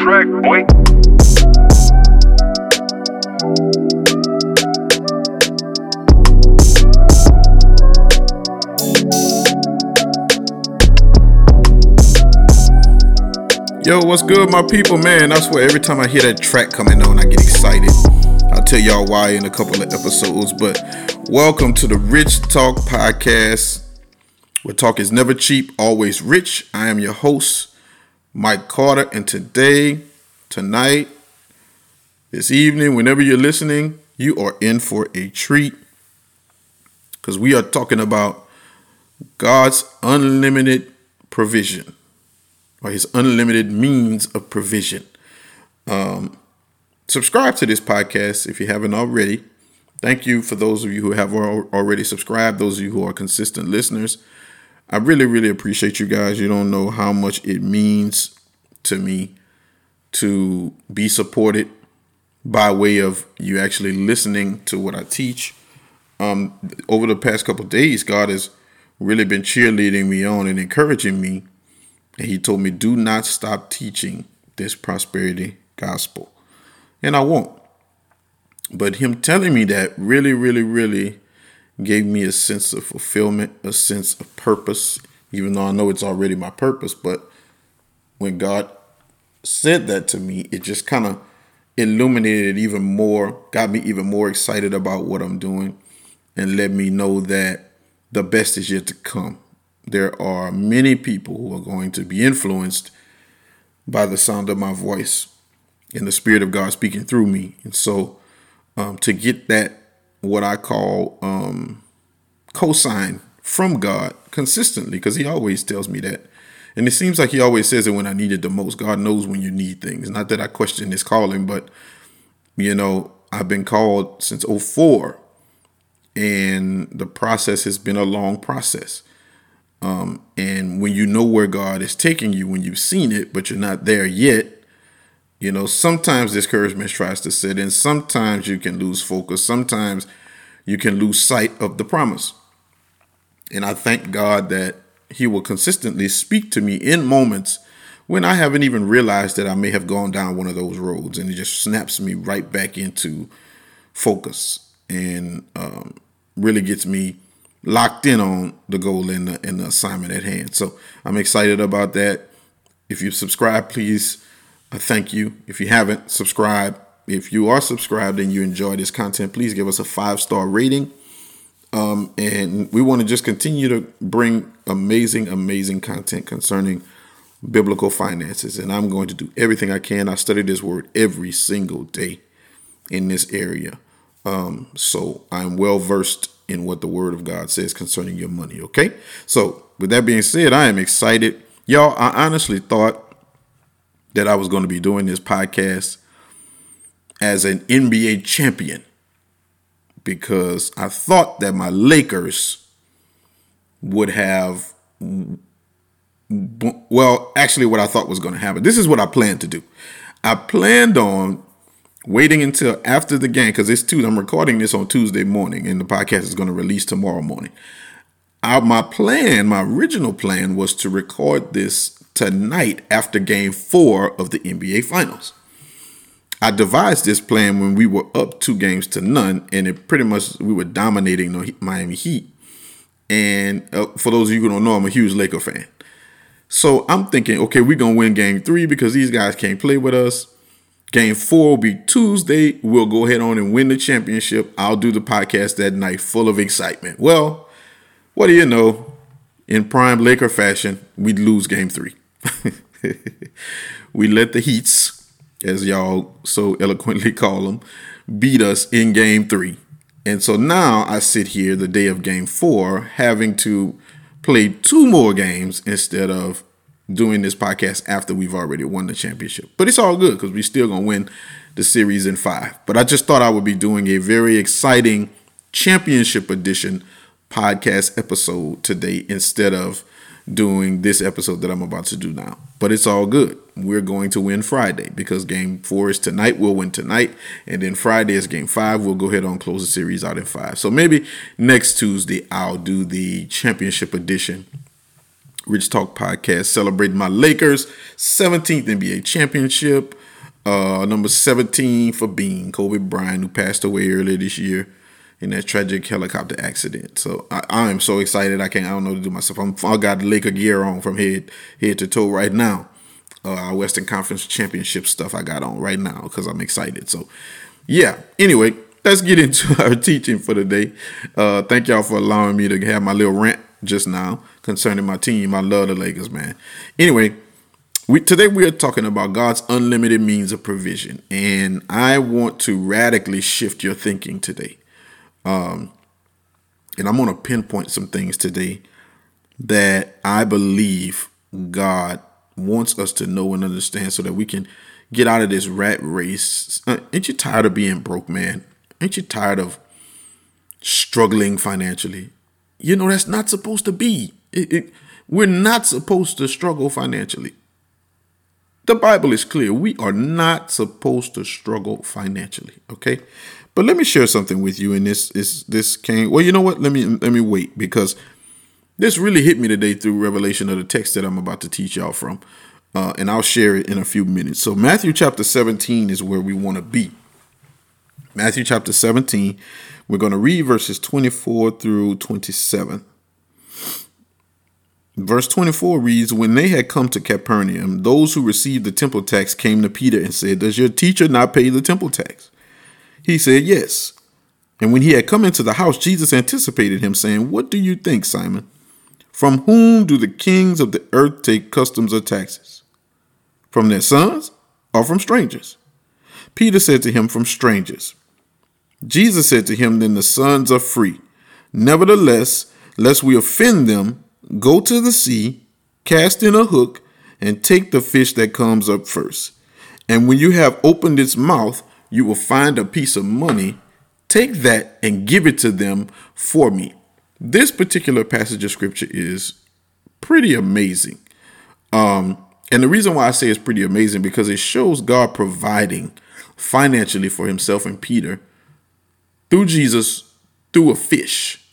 Track, boy. Yo, what's good, my people? Man, I swear every time I hear that track coming on, I get excited. I'll tell y'all why in a couple of episodes, but welcome to the Rich Talk Podcast, where talk is never cheap, always rich. I am your host, Mike Carter, and today, tonight, this evening, whenever you're listening, you are in for a treat because we are talking about God's unlimited provision or his unlimited means of provision. Um, subscribe to this podcast if you haven't already. Thank you for those of you who have already subscribed, those of you who are consistent listeners. I really, really appreciate you guys. You don't know how much it means to me to be supported by way of you actually listening to what I teach. Um, over the past couple days, God has really been cheerleading me on and encouraging me and he told me, do not stop teaching this prosperity gospel. And I won't. But him telling me that really, really, really gave me a sense of fulfillment, a sense of purpose, even though I know it's already my purpose. But when God said that to me, it just kind of illuminated it even more, got me even more excited about what I'm doing, and let me know that the best is yet to come there are many people who are going to be influenced by the sound of my voice and the Spirit of God speaking through me. And so, um, to get that, what I call um, cosign from God consistently, because He always tells me that. And it seems like He always says it when I need it the most. God knows when you need things. Not that I question His calling, but, you know, I've been called since 04, and the process has been a long process. Um, and when you know where God is taking you, when you've seen it, but you're not there yet, you know, sometimes discouragement tries to set in. Sometimes you can lose focus. Sometimes you can lose sight of the promise. And I thank God that He will consistently speak to me in moments when I haven't even realized that I may have gone down one of those roads. And He just snaps me right back into focus and um, really gets me locked in on the goal and the, and the assignment at hand. So I'm excited about that. If you subscribe, please, uh, thank you. If you haven't subscribed, if you are subscribed and you enjoy this content, please give us a five star rating. Um, and we want to just continue to bring amazing, amazing content concerning biblical finances. And I'm going to do everything I can. I study this word every single day in this area. Um, so I'm well versed in what the word of God says concerning your money. Okay. So, with that being said, I am excited. Y'all, I honestly thought that I was going to be doing this podcast as an NBA champion because I thought that my Lakers would have well, actually what I thought was going to happen. This is what I planned to do. I planned on waiting until after the game because it's two. I'm recording this on Tuesday morning, and the podcast is going to release tomorrow morning. I, my plan, my original plan, was to record this tonight after Game Four of the NBA Finals. I devised this plan when we were up two games to none, and it pretty much we were dominating the Miami Heat. And uh, for those of you who don't know, I'm a huge Laker fan. So I'm thinking, okay, we're gonna win Game Three because these guys can't play with us. Game four will be Tuesday. We'll go ahead on and win the championship. I'll do the podcast that night full of excitement. Well, what do you know? In prime Laker fashion, we lose game three. we let the Heats, as y'all so eloquently call them, beat us in game three. And so now I sit here the day of game four having to play two more games instead of doing this podcast after we've already won the championship. But it's all good because we're still going to win the series in five. But I just thought I would be doing a very exciting championship edition podcast episode today instead of doing this episode that I'm about to do now. But it's all good. We're going to win Friday because game four is tonight. We'll win tonight. And then Friday is game five. We'll go ahead and close the series out in five. So maybe next Tuesday I'll do the championship edition Rich Talk podcast, celebrating my Lakers 17th NBA championship. Uh, number 17 for Bean, Kobe Bryant, who passed away earlier this year in that tragic helicopter accident. So I, I am so excited. I can't. I don't know to do myself. I'm, I got Laker gear on from head head to toe right now. Uh, our Western Conference Championship stuff I got on right now because I'm excited. So yeah. Anyway, let's get into our teaching for the day. Uh, thank y'all for allowing me to have my little rant just now concerning my team. I love the Lakers, man. Anyway. We, today we are talking about God's unlimited means of provision, and I want to radically shift your thinking today. Um, and I'm going to pinpoint some things today that I believe God wants us to know and understand so that we can get out of this rat race. Uh, ain't you tired of being broke, man? Ain't you tired of struggling financially? You know, that's not supposed to be. It, it, we're not supposed to struggle financially. The Bible is clear. We are not supposed to struggle financially, okay? But let me share something with you. And this is this came. Well, you know what? Let me let me wait because this really hit me today through revelation of the text that I'm about to teach y'all from, uh, and I'll share it in a few minutes. So Matthew chapter 17 is where we want to be. Matthew chapter 17. We're going to read verses 24 through 27. Verse 24 reads When they had come to Capernaum, those who received the temple tax came to Peter and said, Does your teacher not pay the temple tax? He said, Yes. And when he had come into the house, Jesus anticipated him, saying, What do you think, Simon? From whom do the kings of the earth take customs or taxes? From their sons or from strangers? Peter said to him, From strangers. Jesus said to him, Then the sons are free. Nevertheless, lest we offend them, go to the sea, cast in a hook, and take the fish that comes up first. And when you have opened its mouth, you will find a piece of money. Take that and give it to them for me. This particular passage of scripture is pretty amazing. Um, and the reason why I say it's pretty amazing because it shows God providing financially for himself and Peter through Jesus through a fish.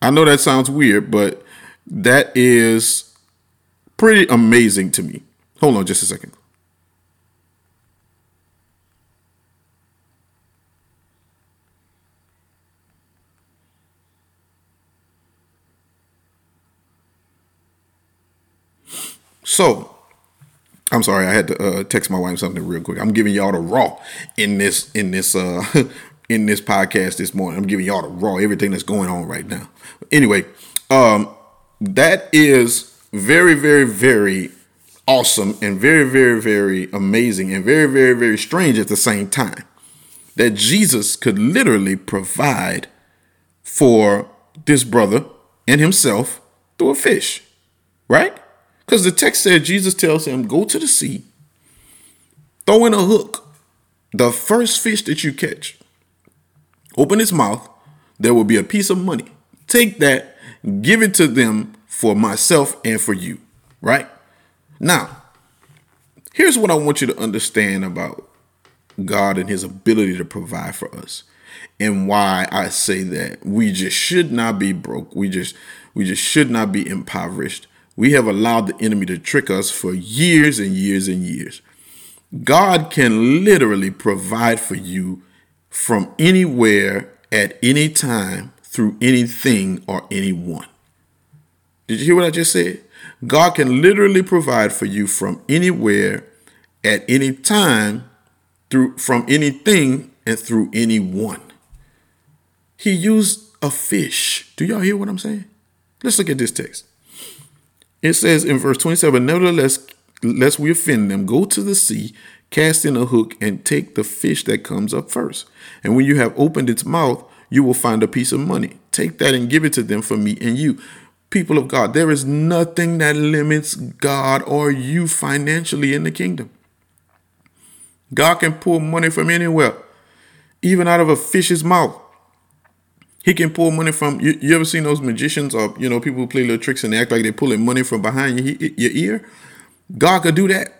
I know that sounds weird, but that is pretty amazing to me. Hold on just a second. So, I'm sorry, I had to uh, text my wife something real quick. I'm giving y'all the raw in this in this uh in this podcast this morning. I'm giving y'all the raw everything that's going on right now. Anyway, um that is very very very awesome and very very very amazing and very very very strange at the same time that Jesus could literally provide for this brother and himself through a fish. Right? Because the text said Jesus tells him, Go to the sea, throw in a hook, the first fish that you catch, open its mouth, there will be a piece of money. Take that, give it to them for myself and for you, right? Now, here's what I want you to understand about God and his ability to provide for us and why I say that we just should not be broke. We just we just should not be impoverished. We have allowed the enemy to trick us for years and years and years. God can literally provide for you from anywhere at any time through anything or anyone. Did you hear what I just said? God can literally provide for you from anywhere at any time through from anything and through anyone. He used a fish. Do y'all hear what I'm saying? Let's look at this text. It says in verse 27 Nevertheless, lest we offend them, go to the sea, cast in a hook, and take the fish that comes up first. And when you have opened its mouth, you will find a piece of money. Take that and give it to them for me and you. People of God, there is nothing that limits God or you financially in the kingdom. God can pull money from anywhere, even out of a fish's mouth. He can pull money from you, you ever seen those magicians or you know people who play little tricks and they act like they're pulling money from behind your, your ear? God could do that.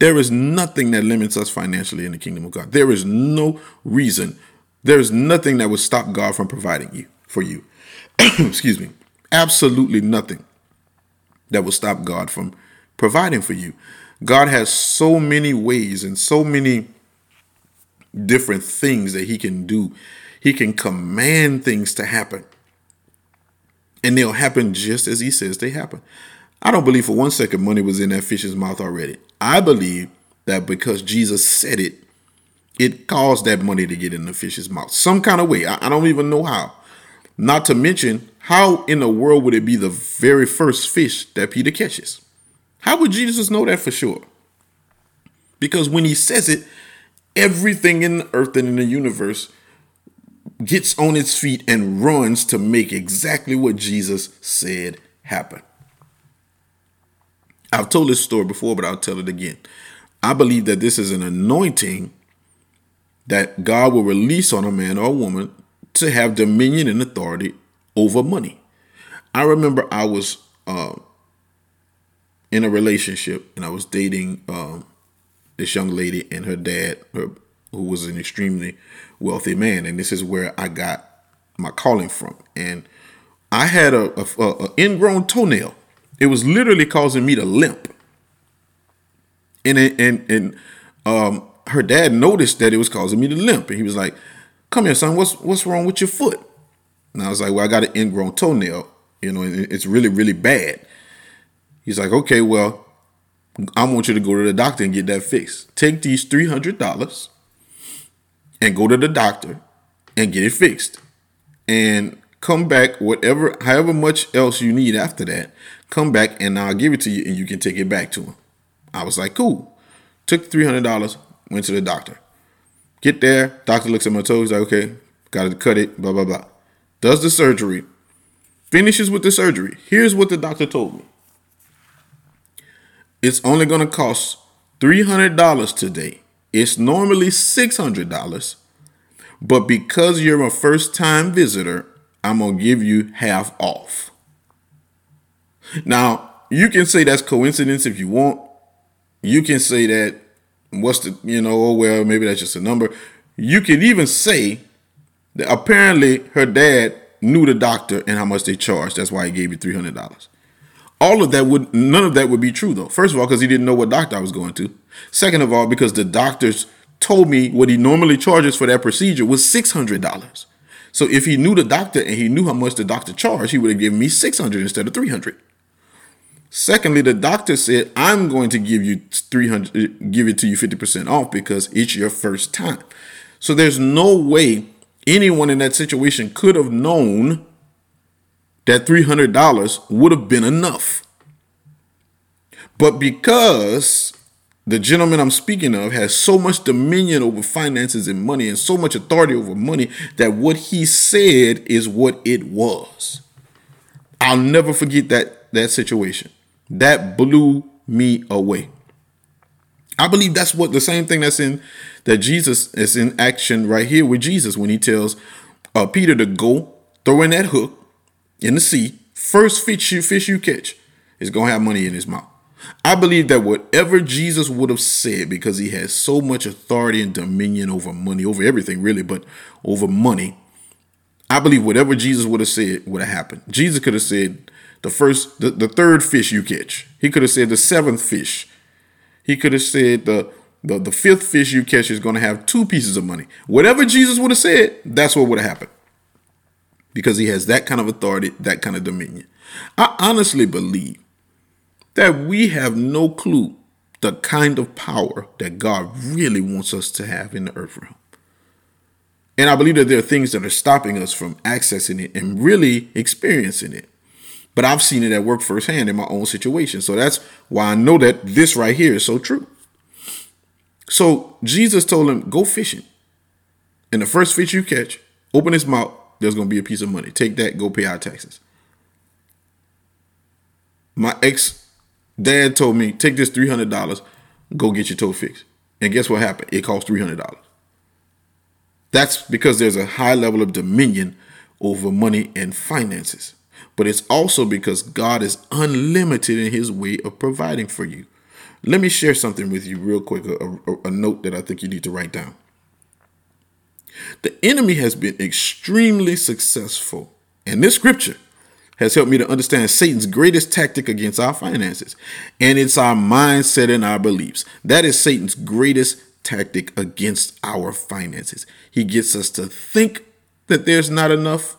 There is nothing that limits us financially in the kingdom of God. There is no reason. There is nothing that would stop God from providing you for you. Excuse me. Absolutely nothing that will stop God from providing for you. God has so many ways and so many different things that He can do. He can command things to happen, and they'll happen just as He says they happen. I don't believe for one second money was in that fish's mouth already. I believe that because Jesus said it, it caused that money to get in the fish's mouth some kind of way. I, I don't even know how. Not to mention, how in the world would it be the very first fish that Peter catches? How would Jesus know that for sure? Because when he says it, everything in the earth and in the universe gets on its feet and runs to make exactly what Jesus said happen. I've told this story before, but I'll tell it again. I believe that this is an anointing that God will release on a man or a woman to have dominion and authority over money. I remember I was uh, in a relationship and I was dating um, this young lady and her dad, her, who was an extremely wealthy man, and this is where I got my calling from. And I had a, a, a ingrown toenail. It was literally causing me to limp. And and and um, her dad noticed that it was causing me to limp, and he was like, "Come here, son. What's what's wrong with your foot?" And I was like, "Well, I got an ingrown toenail. You know, it's really really bad." He's like, okay, well, I want you to go to the doctor and get that fixed. Take these $300 and go to the doctor and get it fixed. And come back, whatever, however much else you need after that, come back and I'll give it to you and you can take it back to him. I was like, cool. Took $300, went to the doctor. Get there, doctor looks at my toes, like, okay, gotta cut it, blah, blah, blah. Does the surgery, finishes with the surgery. Here's what the doctor told me it's only going to cost $300 today. It's normally $600. But because you're a first time visitor, I'm going to give you half off. Now, you can say that's coincidence if you want. You can say that, what's the, you know, oh, well, maybe that's just a number. You can even say that apparently her dad knew the doctor and how much they charged. That's why he gave you $300. All of that would none of that would be true though. First of all, because he didn't know what doctor I was going to. Second of all, because the doctors told me what he normally charges for that procedure was six hundred dollars. So if he knew the doctor and he knew how much the doctor charged, he would have given me six hundred instead of three hundred. Secondly, the doctor said, "I'm going to give you three hundred, give it to you fifty percent off because it's your first time." So there's no way anyone in that situation could have known that $300 would have been enough. But because the gentleman I'm speaking of has so much dominion over finances and money and so much authority over money that what he said is what it was. I'll never forget that that situation. That blew me away. I believe that's what the same thing that's in that Jesus is in action right here with Jesus when he tells uh, Peter to go throw in that hook in the sea, first fish you fish you catch is gonna have money in his mouth. I believe that whatever Jesus would have said, because he has so much authority and dominion over money, over everything really, but over money, I believe whatever Jesus would have said would have happened. Jesus could have said the first, the, the third fish you catch. He could have said the seventh fish. He could have said the the, the fifth fish you catch is going to have two pieces of money. Whatever Jesus would have said, that's what would have happened because he has that kind of authority, that kind of dominion. I honestly believe that we have no clue the kind of power that God really wants us to have in the earth realm. And I believe that there are things that are stopping us from accessing it and really experiencing it. But I've seen it at work firsthand in my own situation. So that's why I know that this right here is so true. So Jesus told him, Go fishing. And the first fish you catch, open his mouth, there's going to be a piece of money. Take that, go pay our taxes. My ex dad told me, take this $300, go get your toe fixed. And guess what happened? It cost $300. That's because there's a high level of dominion over money and finances. But it's also because God is unlimited in his way of providing for you. Let me share something with you real quick, a, a, a note that I think you need to write down. The enemy has been extremely successful in this scripture has helped me to understand Satan's greatest tactic against our finances. And it's our mindset and our beliefs. That is Satan's greatest tactic against our finances. He gets us to think that there's not enough,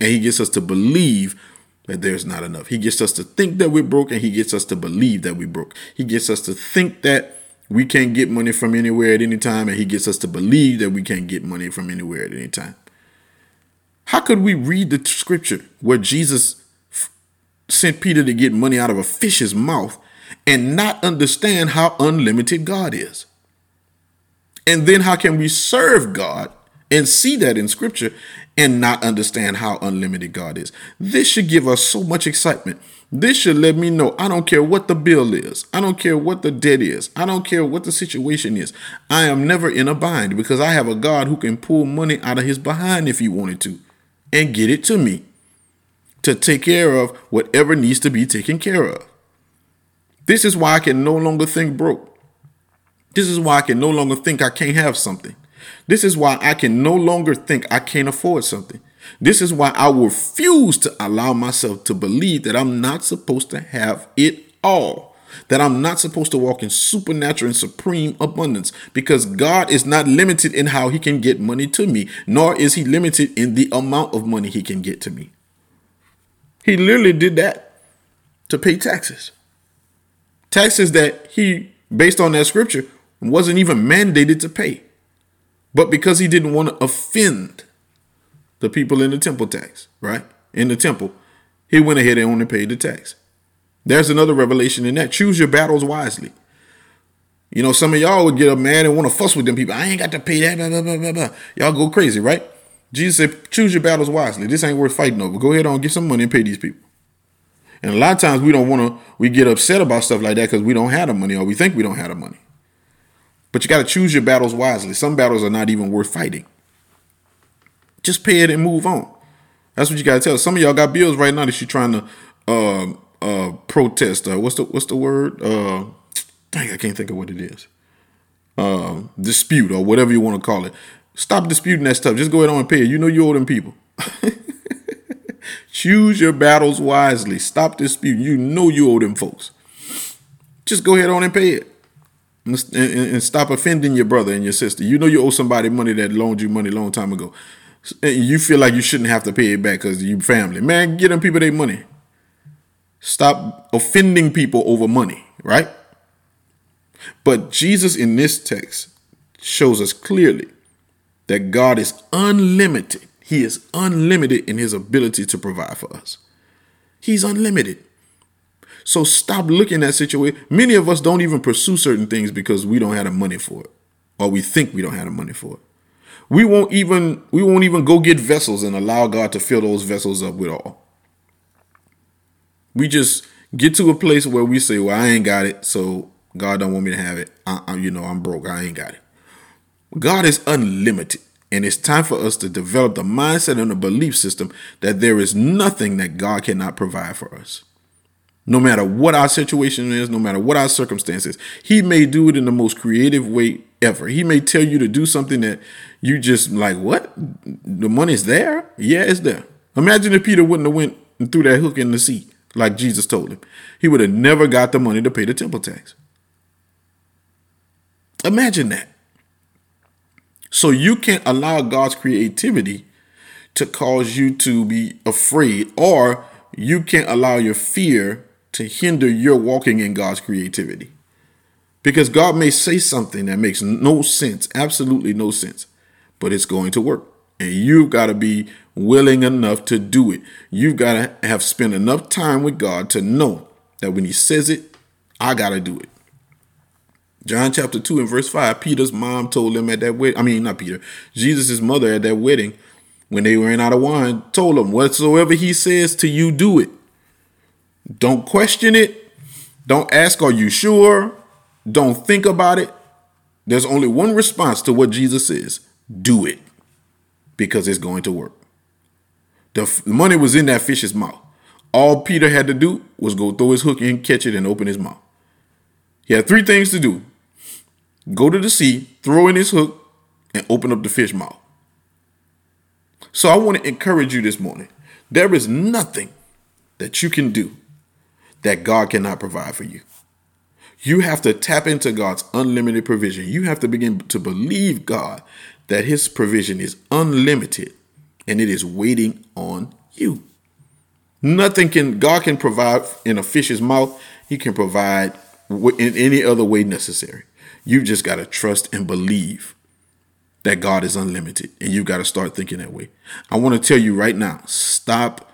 and he gets us to believe that there's not enough. He gets us to think that we're broke, and he gets us to believe that we're broke. He gets us to think that we can't get money from anywhere at any time, and he gets us to believe that we can't get money from anywhere at any time. How could we read the scripture where Jesus f- sent Peter to get money out of a fish's mouth and not understand how unlimited God is? And then how can we serve God and see that in scripture and not understand how unlimited God is? This should give us so much excitement. This should let me know I don't care what the bill is. I don't care what the debt is. I don't care what the situation is. I am never in a bind because I have a God who can pull money out of his behind if he wanted to and get it to me to take care of whatever needs to be taken care of. This is why I can no longer think broke. This is why I can no longer think I can't have something. This is why I can no longer think I can't afford something. This is why I refuse to allow myself to believe that I'm not supposed to have it all that I'm not supposed to walk in supernatural and supreme abundance because God is not limited in how he can get money to me, nor is he limited in the amount of money he can get to me. He literally did that to pay taxes. Taxes that he, based on that scripture, wasn't even mandated to pay. But because he didn't want to offend the people in the temple tax, right? In the temple, he went ahead and only paid the tax. There's another revelation in that. Choose your battles wisely. You know, some of y'all would get up mad and want to fuss with them people. I ain't got to pay that. Blah, blah, blah, blah, blah. Y'all go crazy, right? Jesus said, choose your battles wisely. This ain't worth fighting over. Go ahead on, get some money and pay these people. And a lot of times we don't want to, we get upset about stuff like that because we don't have the money or we think we don't have the money. But you got to choose your battles wisely. Some battles are not even worth fighting. Just pay it and move on. That's what you got to tell. Some of y'all got bills right now that you're trying to um, uh protest. Uh, what's the what's the word? Uh, dang, I can't think of what it is. Um, dispute or whatever you want to call it. Stop disputing that stuff. Just go ahead on and pay it. You know you owe them people. Choose your battles wisely. Stop disputing. You know you owe them folks. Just go ahead on and pay it. And, and, and, stop offending your brother and your sister. You know you owe somebody money that loaned you money a long time ago. You feel like you shouldn't have to pay it back because you family. Man, get them people their money. Stop offending people over money, right? But Jesus in this text shows us clearly that God is unlimited. He is unlimited in his ability to provide for us. He's unlimited. So stop looking at situation. Many of us don't even pursue certain things because we don't have the money for it, or we think we don't have the money for it. We won't even we won't even go get vessels and allow God to fill those vessels up with all. We just get to a place where we say, "Well, I ain't got it, so God don't want me to have it. I, I, you know, I'm broke. I ain't got it." God is unlimited, and it's time for us to develop the mindset and the belief system that there is nothing that God cannot provide for us. No matter what our situation is, no matter what our circumstances, He may do it in the most creative way ever. He may tell you to do something that you just like, what? The money's there? Yeah, it's there. Imagine if Peter wouldn't have went and threw that hook in the sea like Jesus told him. He would have never got the money to pay the temple tax. Imagine that. So you can't allow God's creativity to cause you to be afraid, or you can't allow your fear to hinder your walking in God's creativity. Because God may say something that makes no sense, absolutely no sense, but it's going to work. And you've got to be willing enough to do it. You've got to have spent enough time with God to know that when He says it, I got to do it. John chapter 2 and verse 5, Peter's mom told him at that wedding, I mean, not Peter, Jesus' mother at that wedding, when they ran out of wine, told him, Whatsoever he says to you, do it. Don't question it. Don't ask, Are you sure? Don't think about it. There's only one response to what Jesus says do it because it's going to work. The money was in that fish's mouth. All Peter had to do was go throw his hook in, catch it, and open his mouth. He had three things to do go to the sea, throw in his hook, and open up the fish mouth. So I want to encourage you this morning. There is nothing that you can do that God cannot provide for you. You have to tap into God's unlimited provision. You have to begin to believe God that His provision is unlimited and it is waiting on you. Nothing can, God can provide in a fish's mouth, He can provide in any other way necessary. You just got to trust and believe that God is unlimited and you got to start thinking that way. I want to tell you right now stop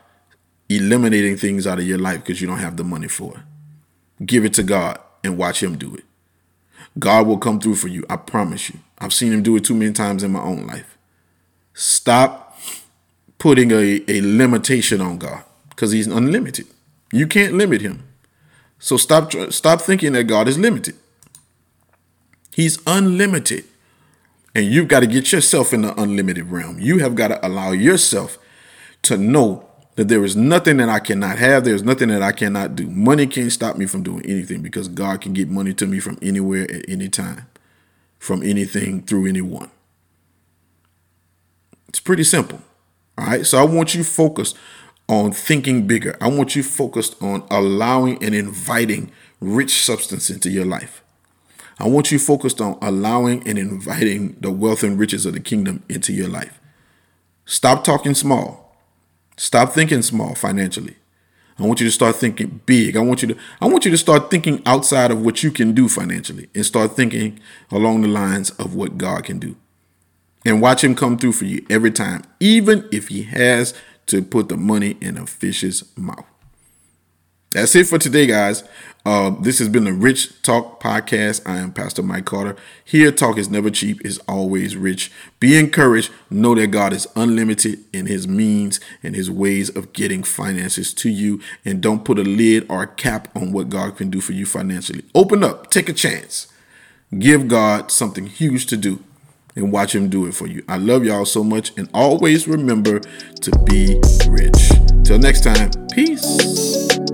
eliminating things out of your life because you don't have the money for it. Give it to God and watch Him do it. God will come through for you. I promise you. I've seen Him do it too many times in my own life. Stop putting a, a limitation on God because He's unlimited. You can't limit Him. So stop stop thinking that God is limited. He's unlimited. And you've got to get yourself in the unlimited realm. You have got to allow yourself to know that there is nothing that I cannot have. There's nothing that I cannot do. Money can't stop me from doing anything because God can get money to me from anywhere at any time, from anything through anyone. It's pretty simple. All right. So I want you focused on thinking bigger. I want you focused on allowing and inviting rich substance into your life. I want you focused on allowing and inviting the wealth and riches of the kingdom into your life. Stop talking small. Stop thinking small financially. I want you to start thinking big. I want you to I want you to start thinking outside of what you can do financially and start thinking along the lines of what God can do. And watch him come through for you every time, even if he has to put the money in a fish's mouth. That's it for today, guys. Uh, this has been the Rich Talk Podcast. I am Pastor Mike Carter. Here, talk is never cheap, it's always rich. Be encouraged. Know that God is unlimited in his means and his ways of getting finances to you. And don't put a lid or a cap on what God can do for you financially. Open up, take a chance. Give God something huge to do and watch him do it for you. I love y'all so much. And always remember to be rich. Till next time, peace.